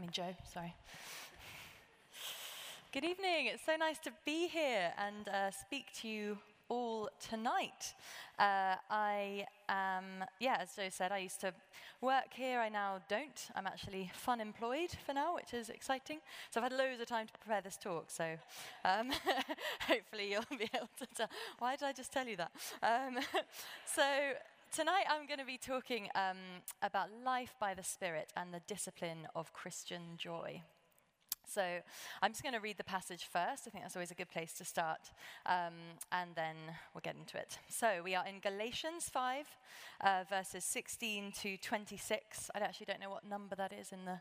I mean, Joe, sorry. Good evening. It's so nice to be here and uh, speak to you all tonight. Uh, I am, yeah, as Joe said, I used to work here. I now don't. I'm actually fun employed for now, which is exciting. So I've had loads of time to prepare this talk. So um, hopefully you'll be able to tell. Why did I just tell you that? Um, so tonight I'm going to be talking um, about life by the Spirit and the discipline of Christian joy. So I'm just going to read the passage first. I think that's always a good place to start. Um, and then we'll get into it. So we are in Galatians 5, uh, verses 16 to 26. I actually don't know what number that is in the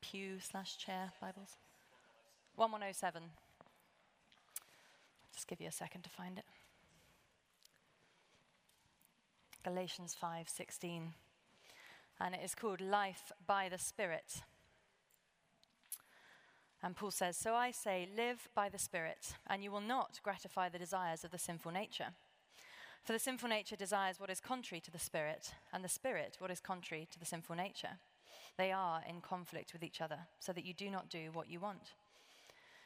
pew slash chair Bibles. 1107. Just give you a second to find it. Galatians 5:16 and it is called life by the spirit. And Paul says, So I say, live by the Spirit, and you will not gratify the desires of the sinful nature. For the sinful nature desires what is contrary to the Spirit, and the Spirit what is contrary to the sinful nature. They are in conflict with each other, so that you do not do what you want.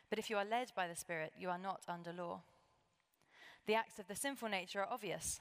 But if you are led by the Spirit, you are not under law. The acts of the sinful nature are obvious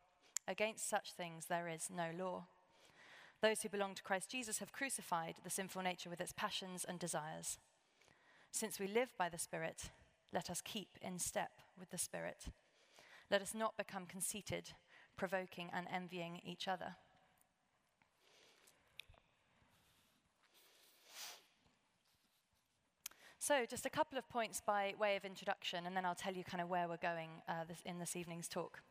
Against such things there is no law. Those who belong to Christ Jesus have crucified the sinful nature with its passions and desires. Since we live by the Spirit, let us keep in step with the Spirit. Let us not become conceited, provoking and envying each other. So, just a couple of points by way of introduction, and then I'll tell you kind of where we're going uh, this, in this evening's talk.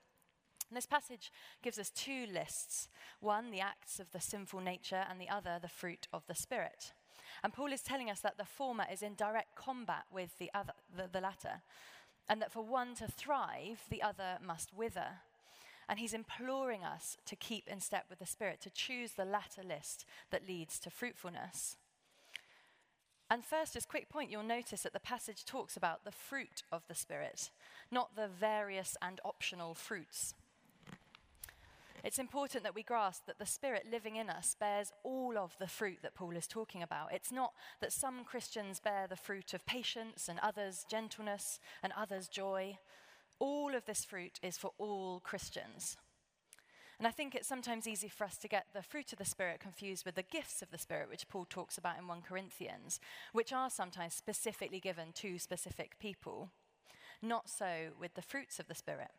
And this passage gives us two lists one, the acts of the sinful nature, and the other, the fruit of the Spirit. And Paul is telling us that the former is in direct combat with the, other, the, the latter, and that for one to thrive, the other must wither. And he's imploring us to keep in step with the Spirit, to choose the latter list that leads to fruitfulness. And first, as quick point, you'll notice that the passage talks about the fruit of the Spirit, not the various and optional fruits. It's important that we grasp that the Spirit living in us bears all of the fruit that Paul is talking about. It's not that some Christians bear the fruit of patience and others gentleness and others joy. All of this fruit is for all Christians. And I think it's sometimes easy for us to get the fruit of the Spirit confused with the gifts of the Spirit, which Paul talks about in 1 Corinthians, which are sometimes specifically given to specific people. Not so with the fruits of the Spirit.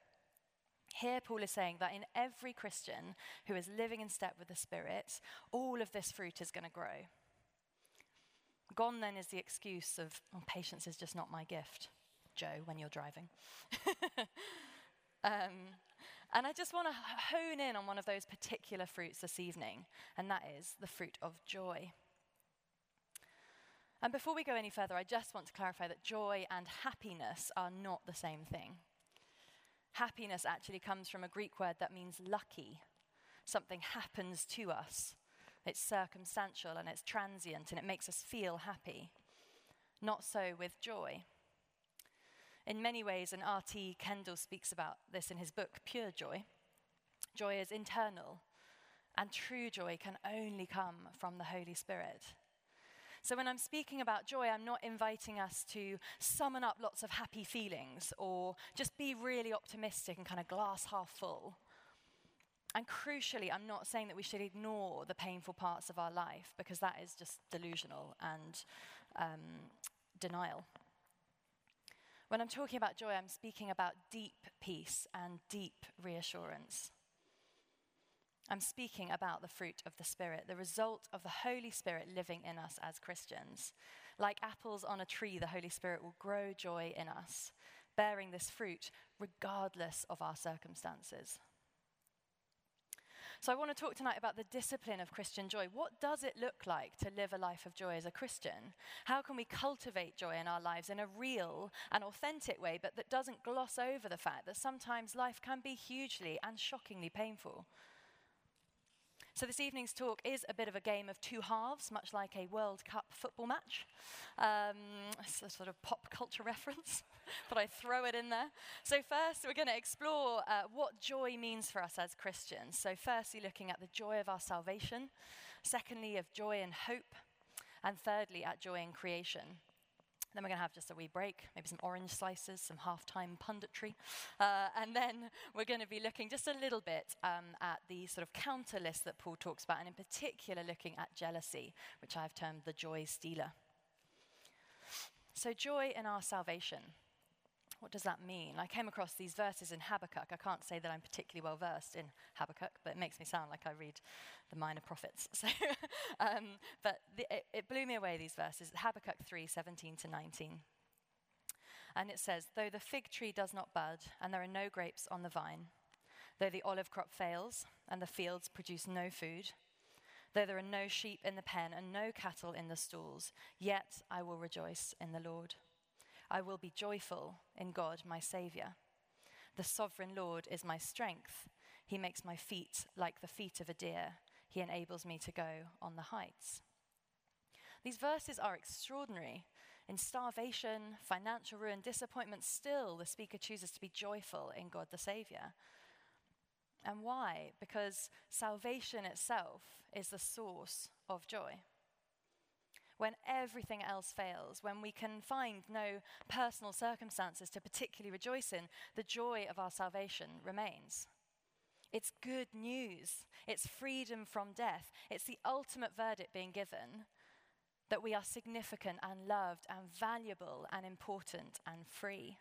Here, Paul is saying that in every Christian who is living in step with the Spirit, all of this fruit is going to grow. Gone then is the excuse of, oh, patience is just not my gift, Joe, when you're driving. um, and I just want to hone in on one of those particular fruits this evening, and that is the fruit of joy. And before we go any further, I just want to clarify that joy and happiness are not the same thing. Happiness actually comes from a Greek word that means lucky. Something happens to us. It's circumstantial and it's transient and it makes us feel happy. Not so with joy. In many ways, and R.T. Kendall speaks about this in his book, Pure Joy, joy is internal, and true joy can only come from the Holy Spirit. So, when I'm speaking about joy, I'm not inviting us to summon up lots of happy feelings or just be really optimistic and kind of glass half full. And crucially, I'm not saying that we should ignore the painful parts of our life because that is just delusional and um, denial. When I'm talking about joy, I'm speaking about deep peace and deep reassurance. I'm speaking about the fruit of the Spirit, the result of the Holy Spirit living in us as Christians. Like apples on a tree, the Holy Spirit will grow joy in us, bearing this fruit regardless of our circumstances. So, I want to talk tonight about the discipline of Christian joy. What does it look like to live a life of joy as a Christian? How can we cultivate joy in our lives in a real and authentic way, but that doesn't gloss over the fact that sometimes life can be hugely and shockingly painful? So, this evening's talk is a bit of a game of two halves, much like a World Cup football match. Um, it's a sort of pop culture reference, but I throw it in there. So, first, we're going to explore uh, what joy means for us as Christians. So, firstly, looking at the joy of our salvation, secondly, of joy and hope, and thirdly, at joy in creation. Then we're going to have just a wee break, maybe some orange slices, some halftime punditry. Uh, and then we're going to be looking just a little bit um, at the sort of counter list that Paul talks about, and in particular looking at jealousy, which I've termed the joy stealer. So, joy in our salvation. What does that mean? I came across these verses in Habakkuk. I can't say that I'm particularly well versed in Habakkuk, but it makes me sound like I read the minor prophets. So, um, but the, it, it blew me away, these verses. Habakkuk 3 17 to 19. And it says, Though the fig tree does not bud, and there are no grapes on the vine, though the olive crop fails, and the fields produce no food, though there are no sheep in the pen and no cattle in the stalls, yet I will rejoice in the Lord. I will be joyful in God, my Saviour. The sovereign Lord is my strength. He makes my feet like the feet of a deer. He enables me to go on the heights. These verses are extraordinary. In starvation, financial ruin, disappointment, still the speaker chooses to be joyful in God the Saviour. And why? Because salvation itself is the source of joy when everything else fails, when we can find no personal circumstances to particularly rejoice in, the joy of our salvation remains. It's good news. It's freedom from death. It's the ultimate verdict being given that we are significant and loved and valuable and important and free.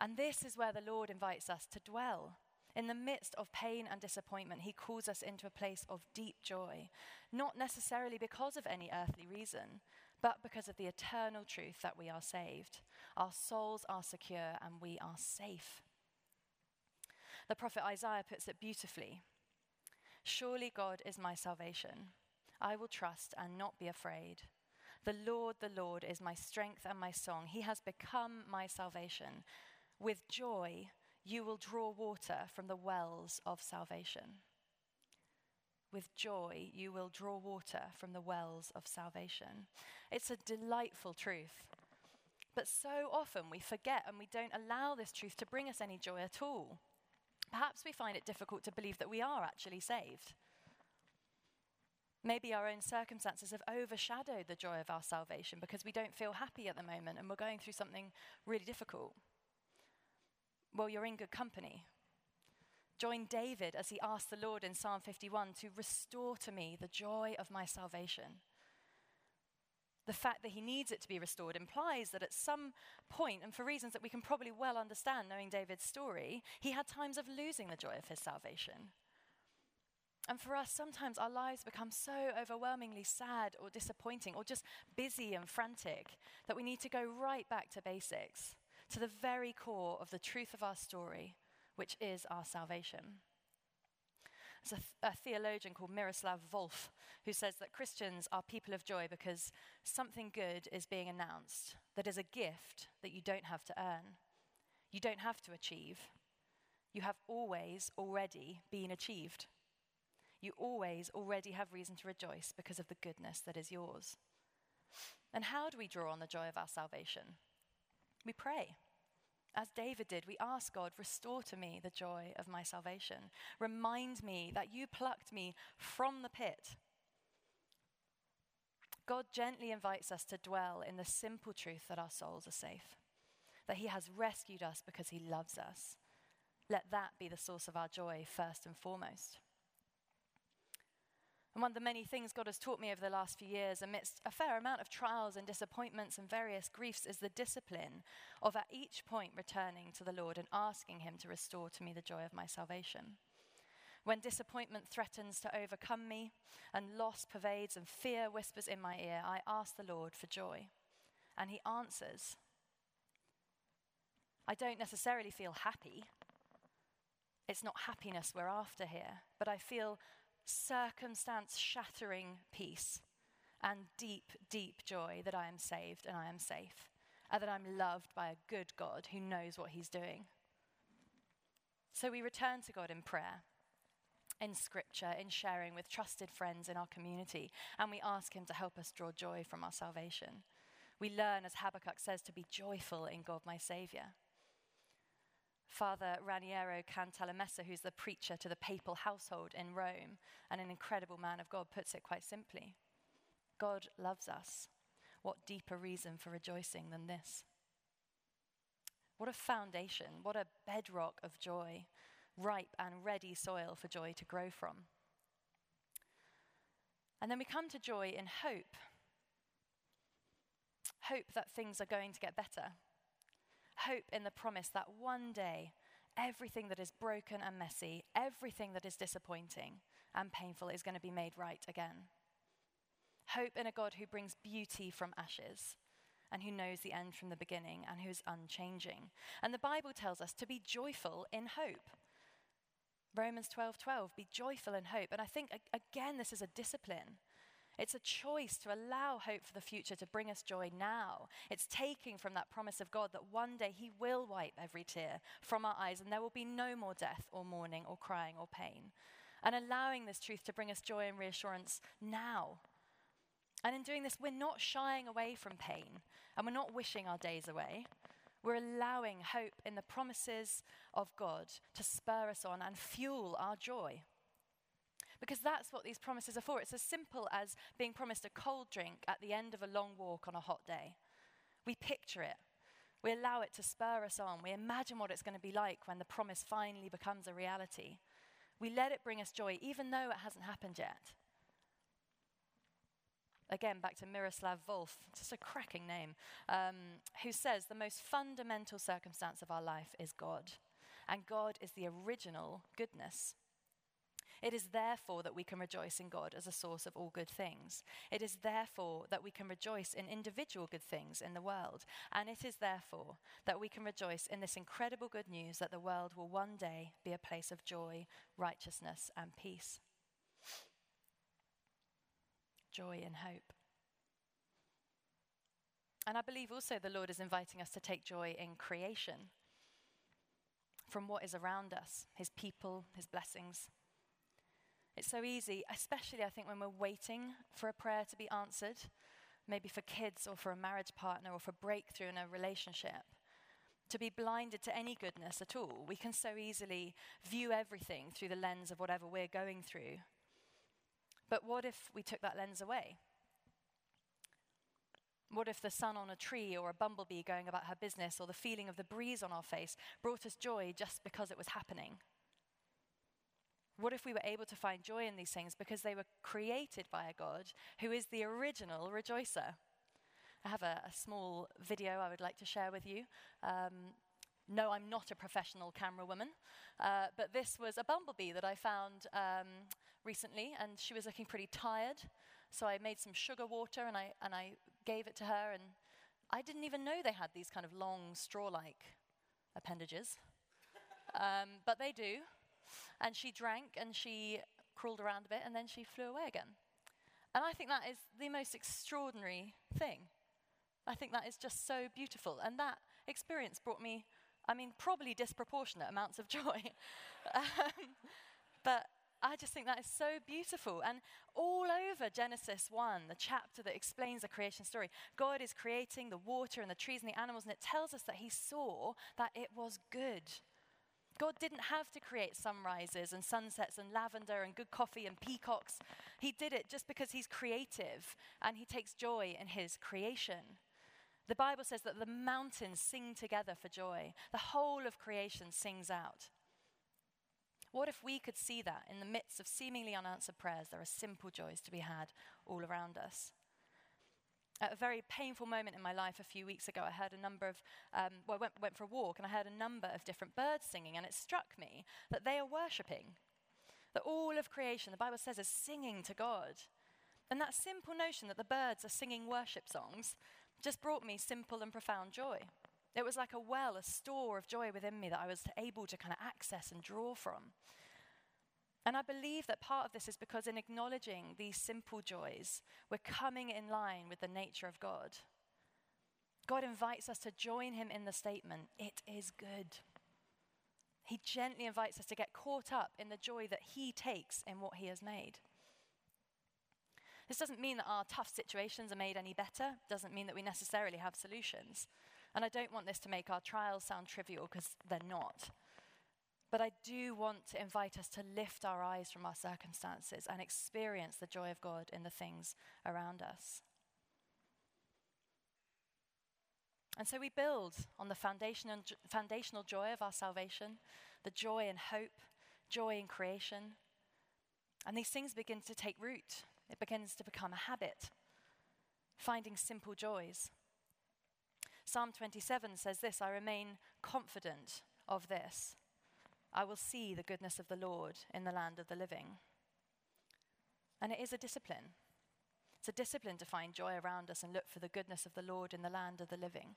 And this is where the Lord invites us to dwell. In the midst of pain and disappointment, he calls us into a place of deep joy, not necessarily because of any earthly reason, but because of the eternal truth that we are saved. Our souls are secure and we are safe. The prophet Isaiah puts it beautifully Surely God is my salvation. I will trust and not be afraid. The Lord, the Lord, is my strength and my song. He has become my salvation. With joy, you will draw water from the wells of salvation. With joy, you will draw water from the wells of salvation. It's a delightful truth. But so often we forget and we don't allow this truth to bring us any joy at all. Perhaps we find it difficult to believe that we are actually saved. Maybe our own circumstances have overshadowed the joy of our salvation because we don't feel happy at the moment and we're going through something really difficult. Well, you're in good company. Join David as he asked the Lord in Psalm 51 to restore to me the joy of my salvation. The fact that he needs it to be restored implies that at some point, and for reasons that we can probably well understand knowing David's story, he had times of losing the joy of his salvation. And for us, sometimes our lives become so overwhelmingly sad or disappointing or just busy and frantic that we need to go right back to basics to the very core of the truth of our story, which is our salvation. There's a, th- a, theologian called Miroslav Volf who says that Christians are people of joy because something good is being announced, that is a gift that you don't have to earn. You don't have to achieve. You have always already been achieved. You always already have reason to rejoice because of the goodness that is yours. And how do we draw on the joy of our salvation? We pray. As David did, we ask God, restore to me the joy of my salvation. Remind me that you plucked me from the pit. God gently invites us to dwell in the simple truth that our souls are safe, that He has rescued us because He loves us. Let that be the source of our joy first and foremost. And one of the many things God has taught me over the last few years, amidst a fair amount of trials and disappointments and various griefs, is the discipline of at each point returning to the Lord and asking Him to restore to me the joy of my salvation. When disappointment threatens to overcome me and loss pervades and fear whispers in my ear, I ask the Lord for joy. And He answers. I don't necessarily feel happy it's not happiness we're after here, but I feel circumstance shattering peace and deep, deep joy that I am saved and I am safe, and that I'm loved by a good God who knows what he's doing. So we return to God in prayer, in scripture, in sharing with trusted friends in our community, and we ask him to help us draw joy from our salvation. We learn, as Habakkuk says, to be joyful in God my Saviour. Father Raniero Cantalamessa, who's the preacher to the papal household in Rome and an incredible man of God, puts it quite simply God loves us. What deeper reason for rejoicing than this? What a foundation, what a bedrock of joy, ripe and ready soil for joy to grow from. And then we come to joy in hope hope that things are going to get better, hope in the promise that one day everything that is broken and messy, everything that is disappointing and painful is going to be made right again. Hope in a God who brings beauty from ashes and who knows the end from the beginning and who is unchanging. And the Bible tells us to be joyful in hope. Romans 12 12, be joyful in hope. And I think, again, this is a discipline. It's a choice to allow hope for the future to bring us joy now. It's taking from that promise of God that one day He will wipe every tear from our eyes and there will be no more death or mourning or crying or pain. And allowing this truth to bring us joy and reassurance now. And in doing this, we're not shying away from pain and we're not wishing our days away. We're allowing hope in the promises of God to spur us on and fuel our joy. Because that's what these promises are for. It's as simple as being promised a cold drink at the end of a long walk on a hot day. We picture it, we allow it to spur us on, we imagine what it's going to be like when the promise finally becomes a reality. We let it bring us joy, even though it hasn't happened yet. Again, back to Miroslav Volf, just a cracking name, um, who says the most fundamental circumstance of our life is God. And God is the original goodness. It is therefore that we can rejoice in God as a source of all good things. It is therefore that we can rejoice in individual good things in the world. And it is therefore that we can rejoice in this incredible good news that the world will one day be a place of joy, righteousness, and peace. Joy and hope. And I believe also the Lord is inviting us to take joy in creation from what is around us, his people, his blessings. It's so easy, especially I think when we're waiting for a prayer to be answered, maybe for kids or for a marriage partner or for breakthrough in a relationship, to be blinded to any goodness at all. We can so easily view everything through the lens of whatever we're going through. But what if we took that lens away? What if the sun on a tree or a bumblebee going about her business or the feeling of the breeze on our face brought us joy just because it was happening? What if we were able to find joy in these things because they were created by a God who is the original rejoicer? I have a, a small video I would like to share with you. Um, no, I'm not a professional camera woman, uh, but this was a bumblebee that I found um, recently, and she was looking pretty tired. So I made some sugar water and I, and I gave it to her, and I didn't even know they had these kind of long straw like appendages. um, but they do. And she drank and she crawled around a bit and then she flew away again. And I think that is the most extraordinary thing. I think that is just so beautiful. And that experience brought me, I mean, probably disproportionate amounts of joy. um, but I just think that is so beautiful. And all over Genesis 1, the chapter that explains the creation story, God is creating the water and the trees and the animals, and it tells us that He saw that it was good. God didn't have to create sunrises and sunsets and lavender and good coffee and peacocks. He did it just because He's creative and He takes joy in His creation. The Bible says that the mountains sing together for joy, the whole of creation sings out. What if we could see that in the midst of seemingly unanswered prayers, there are simple joys to be had all around us? At a very painful moment in my life a few weeks ago, I heard a number of, um, well, I went, went for a walk and I heard a number of different birds singing, and it struck me that they are worshipping. That all of creation, the Bible says, is singing to God. And that simple notion that the birds are singing worship songs just brought me simple and profound joy. It was like a well, a store of joy within me that I was able to kind of access and draw from. And I believe that part of this is because in acknowledging these simple joys, we're coming in line with the nature of God. God invites us to join him in the statement, it is good. He gently invites us to get caught up in the joy that he takes in what he has made. This doesn't mean that our tough situations are made any better, doesn't mean that we necessarily have solutions. And I don't want this to make our trials sound trivial because they're not. But I do want to invite us to lift our eyes from our circumstances and experience the joy of God in the things around us. And so we build on the foundational, joy of our salvation, the joy and hope, joy in creation. And these things begin to take root. It begins to become a habit, finding simple joys. Psalm 27 says this I remain confident of this I will see the goodness of the Lord in the land of the living. And it is a discipline. It's a discipline to find joy around us and look for the goodness of the Lord in the land of the living,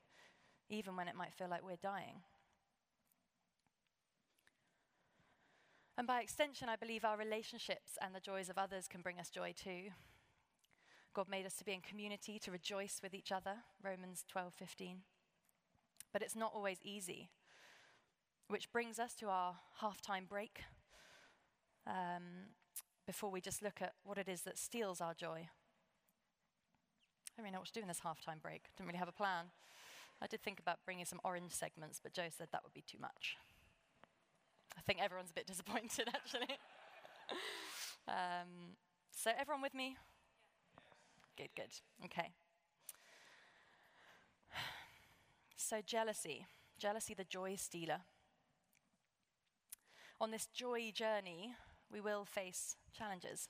even when it might feel like we're dying. And by extension, I believe our relationships and the joys of others can bring us joy too. God made us to be in community, to rejoice with each other, Romans 12:15. But it's not always easy. Which brings us to our halftime break um, before we just look at what it is that steals our joy. I don't really know what to do in this halftime break. Didn't really have a plan. I did think about bringing some orange segments, but Joe said that would be too much. I think everyone's a bit disappointed, actually. um, so, everyone with me? Good, good. Okay. So, jealousy. Jealousy, the joy stealer. On this joy journey, we will face challenges.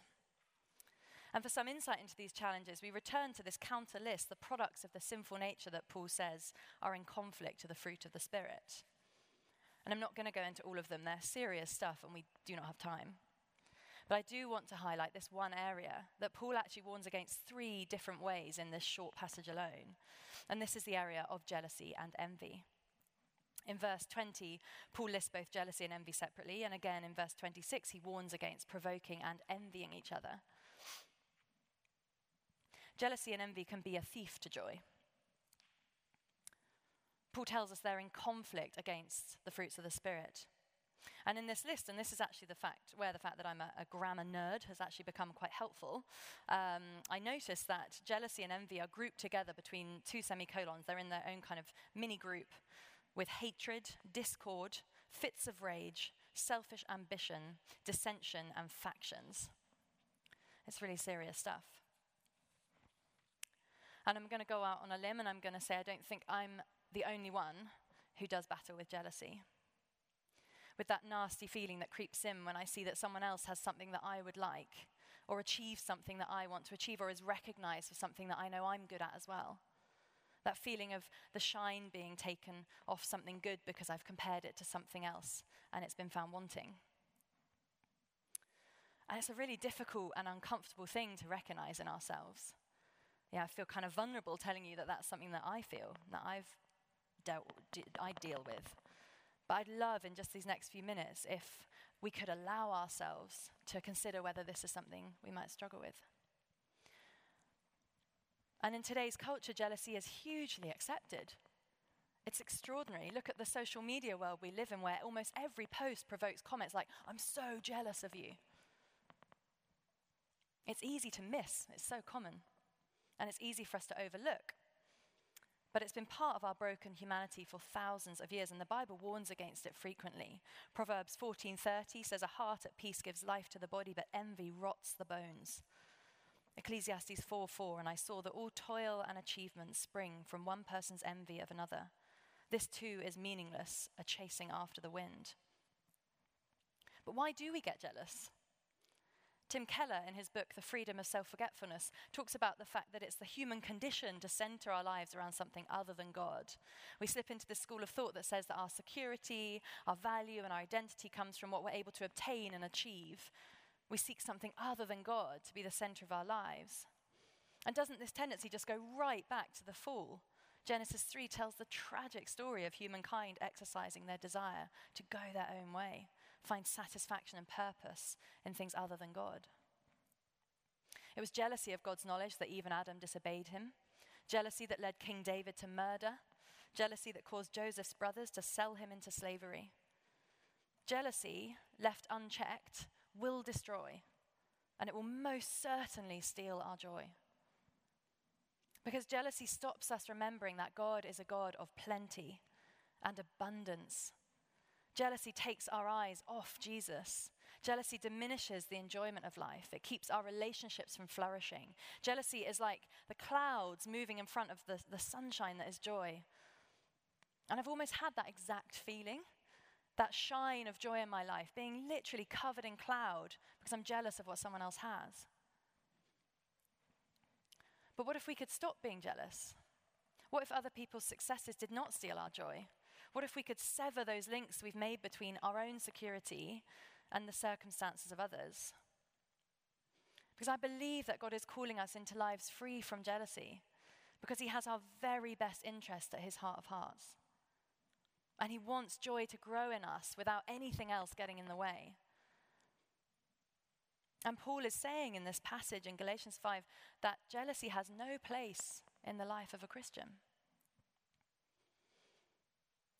And for some insight into these challenges, we return to this counter list, the products of the sinful nature that Paul says are in conflict to the fruit of the Spirit. And I'm not going to go into all of them, they're serious stuff, and we do not have time. But I do want to highlight this one area that Paul actually warns against three different ways in this short passage alone. And this is the area of jealousy and envy. In verse 20, Paul lists both jealousy and envy separately, and again in verse 26, he warns against provoking and envying each other. Jealousy and envy can be a thief to joy. Paul tells us they're in conflict against the fruits of the Spirit. And in this list, and this is actually the fact where the fact that I'm a, a grammar nerd has actually become quite helpful, um, I noticed that jealousy and envy are grouped together between two semicolons. They're in their own kind of mini group with hatred, discord, fits of rage, selfish ambition, dissension, and factions. It's really serious stuff. And I'm going to go out on a limb and I'm going to say I don't think I'm the only one who does battle with jealousy. With that nasty feeling that creeps in when I see that someone else has something that I would like, or achieves something that I want to achieve, or is recognized for something that I know I'm good at as well. That feeling of the shine being taken off something good because I've compared it to something else and it's been found wanting. And it's a really difficult and uncomfortable thing to recognize in ourselves. Yeah, I feel kind of vulnerable telling you that that's something that I feel, that I've dealt, I deal with. But I'd love in just these next few minutes if we could allow ourselves to consider whether this is something we might struggle with. And in today's culture, jealousy is hugely accepted. It's extraordinary. Look at the social media world we live in, where almost every post provokes comments like, I'm so jealous of you. It's easy to miss, it's so common. And it's easy for us to overlook. But it's been part of our broken humanity for thousands of years, and the Bible warns against it frequently. Proverbs 14:30 says, "A heart at peace gives life to the body, but envy rots the bones." Ecclesiastes 4 4, and I saw that all toil and achievement spring from one person's envy of another. This too is meaningless, a chasing after the wind. But why do we get jealous? Tim Keller, in his book, The Freedom of Self Forgetfulness, talks about the fact that it's the human condition to center our lives around something other than God. We slip into this school of thought that says that our security, our value, and our identity comes from what we're able to obtain and achieve, we seek something other than God to be the center of our lives. And doesn't this tendency just go right back to the fall, Genesis 3 tells the tragic story of humankind exercising their desire to go their own way, find satisfaction and purpose in things other than God. It was jealousy of God's knowledge that Eve and Adam disobeyed him, jealousy that led King David to murder, jealousy that caused Joseph's brothers to sell him into slavery. Jealousy, left unchecked, will destroy, and it will most certainly steal our joy. Because jealousy stops us remembering that God is a God of plenty and abundance. Jealousy takes our eyes off Jesus. Jealousy diminishes the enjoyment of life. It keeps our relationships from flourishing. Jealousy is like the clouds moving in front of the, the sunshine that is joy. And I've almost had that exact feeling that shine of joy in my life, being literally covered in cloud because I'm jealous of what someone else has. But what if we could stop being jealous? What if other people's successes did not steal our joy? What if we could sever those links we've made between our own security and the circumstances of others? Because I believe that God is calling us into lives free from jealousy, because He has our very best interest at His heart of hearts. And He wants joy to grow in us without anything else getting in the way. And Paul is saying in this passage in Galatians 5 that jealousy has no place in the life of a Christian.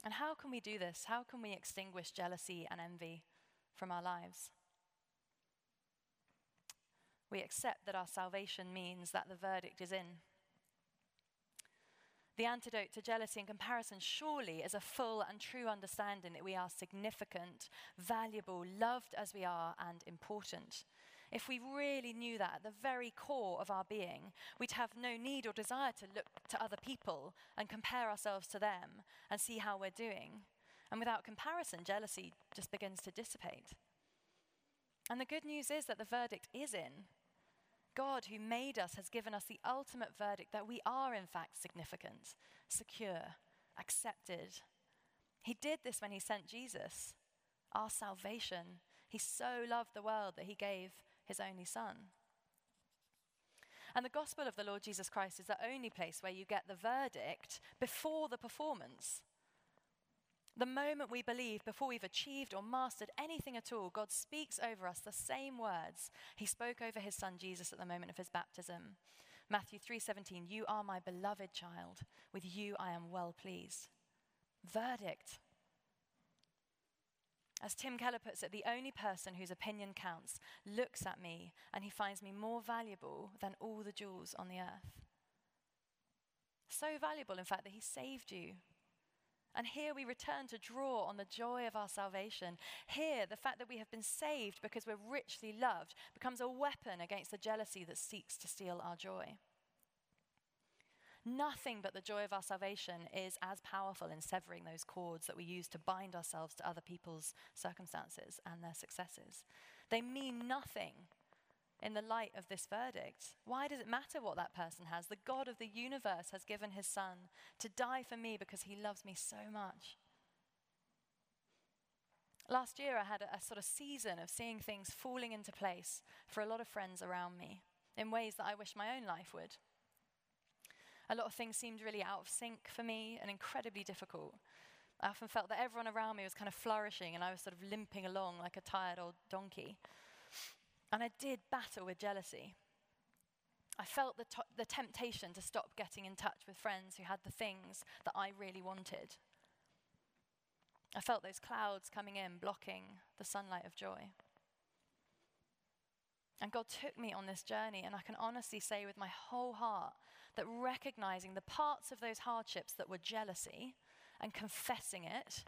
And how can we do this? How can we extinguish jealousy and envy from our lives? We accept that our salvation means that the verdict is in. The antidote to jealousy and comparison surely is a full and true understanding that we are significant, valuable, loved as we are, and important. If we really knew that at the very core of our being, we'd have no need or desire to look to other people and compare ourselves to them and see how we're doing. And without comparison, jealousy just begins to dissipate. And the good news is that the verdict is in. God, who made us, has given us the ultimate verdict that we are, in fact, significant, secure, accepted. He did this when He sent Jesus, our salvation. He so loved the world that He gave his only son. And the gospel of the Lord Jesus Christ is the only place where you get the verdict before the performance. The moment we believe, before we've achieved or mastered anything at all, God speaks over us the same words he spoke over his son Jesus at the moment of his baptism. Matthew 3:17, "You are my beloved child; with you I am well pleased." Verdict. As Tim Keller puts it, the only person whose opinion counts looks at me and he finds me more valuable than all the jewels on the earth. So valuable, in fact, that he saved you. And here we return to draw on the joy of our salvation. Here, the fact that we have been saved because we're richly loved becomes a weapon against the jealousy that seeks to steal our joy. Nothing but the joy of our salvation is as powerful in severing those cords that we use to bind ourselves to other people's circumstances and their successes. They mean nothing in the light of this verdict. Why does it matter what that person has? The God of the universe has given his son to die for me because he loves me so much. Last year, I had a, a, sort of season of seeing things falling into place for a lot of friends around me in ways that I wish my own life would. A lot of things seemed really out of sync for me and incredibly difficult. I often felt that everyone around me was kind of flourishing and I was sort of limping along like a tired old donkey. And I did battle with jealousy. I felt the, to- the temptation to stop getting in touch with friends who had the things that I really wanted. I felt those clouds coming in, blocking the sunlight of joy. And God took me on this journey, and I can honestly say with my whole heart that recognizing the parts of those hardships that were jealousy and confessing it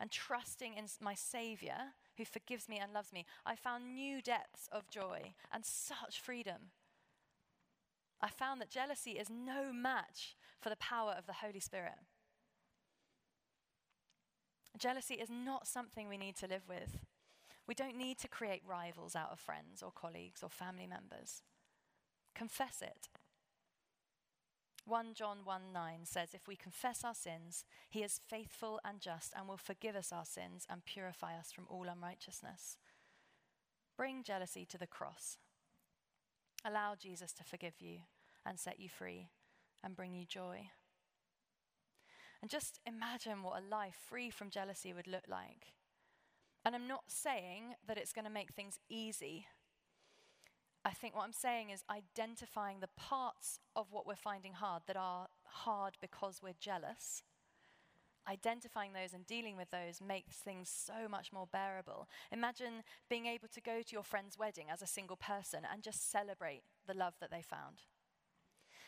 and trusting in my Savior who forgives me and loves me, I found new depths of joy and such freedom. I found that jealousy is no match for the power of the Holy Spirit. Jealousy is not something we need to live with. We don't need to create rivals out of friends or colleagues or family members. Confess it 1 John 1 9 says, If we confess our sins, he is faithful and just and will forgive us our sins and purify us from all unrighteousness. Bring jealousy to the cross. Allow Jesus to forgive you and set you free and bring you joy. And just imagine what a life free from jealousy would look like. And I'm not saying that it's going to make things easy. I think what I'm saying is identifying the parts of what we're finding hard that are hard because we're jealous. Identifying those and dealing with those makes things so much more bearable. Imagine being able to go to your friend's wedding as a single person and just celebrate the love that they found.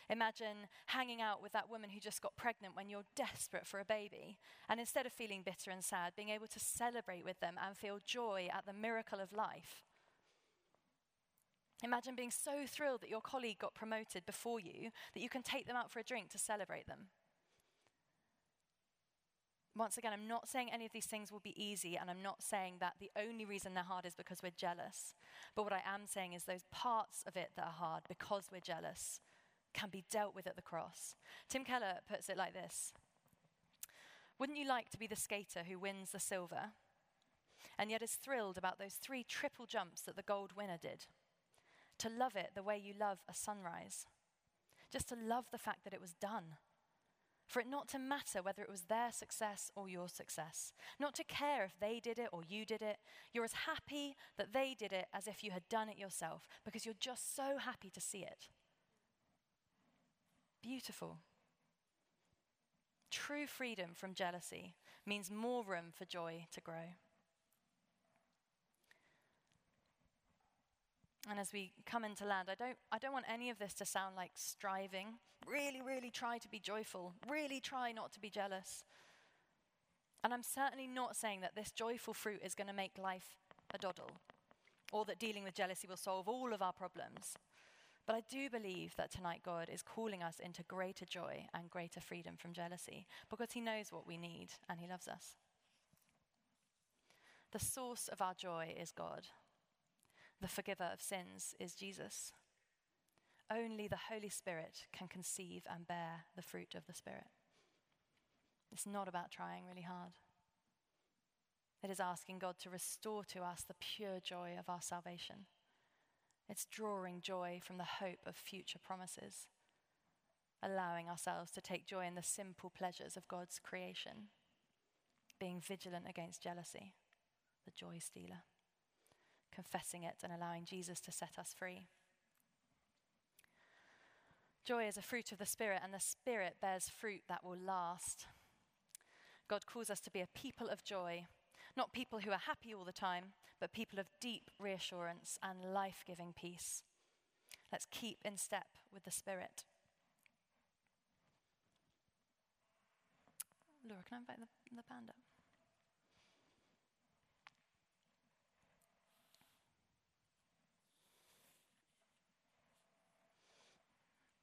Imagine hanging out with that woman who just got pregnant when you're desperate for a baby. And instead of feeling bitter and sad, being able to celebrate with them and feel joy at the miracle of life. Imagine being so thrilled that your colleague got promoted before you that you can take them out for a drink to celebrate them. Once again, I'm not saying any of these things will be easy, and I'm not saying that the only reason they're hard is because we're jealous. But what I am saying is those parts of it that are hard because we're jealous can be dealt with at the cross. Tim Keller puts it like this Wouldn't you like to be the skater who wins the silver and yet is thrilled about those three triple jumps that the gold winner did? To love it the way you love a sunrise. Just to love the fact that it was done. For it not to matter whether it was their success or your success. Not to care if they did it or you did it. You're as happy that they did it as if you had done it yourself because you're just so happy to see it. Beautiful. True freedom from jealousy means more room for joy to grow. And as we come into land, I don't, I don't want any of this to sound like striving. Really, really try to be joyful. Really try not to be jealous. And I'm certainly not saying that this joyful fruit is going to make life a doddle or that dealing with jealousy will solve all of our problems. But I do believe that tonight God is calling us into greater joy and greater freedom from jealousy because He knows what we need and He loves us. The source of our joy is God, the forgiver of sins is Jesus. Only the Holy Spirit can conceive and bear the fruit of the Spirit. It's not about trying really hard. It is asking God to restore to us the pure joy of our salvation. It's drawing joy from the hope of future promises, allowing ourselves to take joy in the simple pleasures of God's creation, being vigilant against jealousy, the joy stealer, confessing it and allowing Jesus to set us free. Joy is a fruit of the Spirit, and the Spirit bears fruit that will last. God calls us to be a people of joy not people who are happy all the time, but people of deep reassurance and life giving peace. Let's keep in step with the Spirit. Laura, can I invite the, the band up?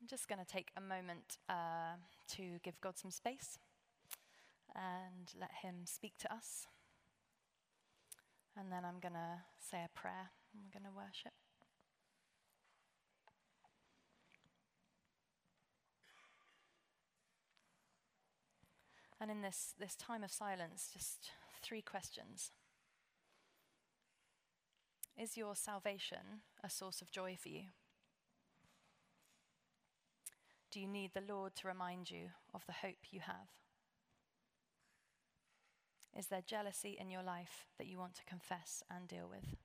Just going to take a moment uh, to give God some space and let Him speak to us. And then I'm going to say a prayer and we're going to worship. And in this, this time of silence, just three questions. Is your salvation a source of joy for you? Do you need the Lord to remind you of the hope you have? Is there jealousy in your life that you want to confess and deal with?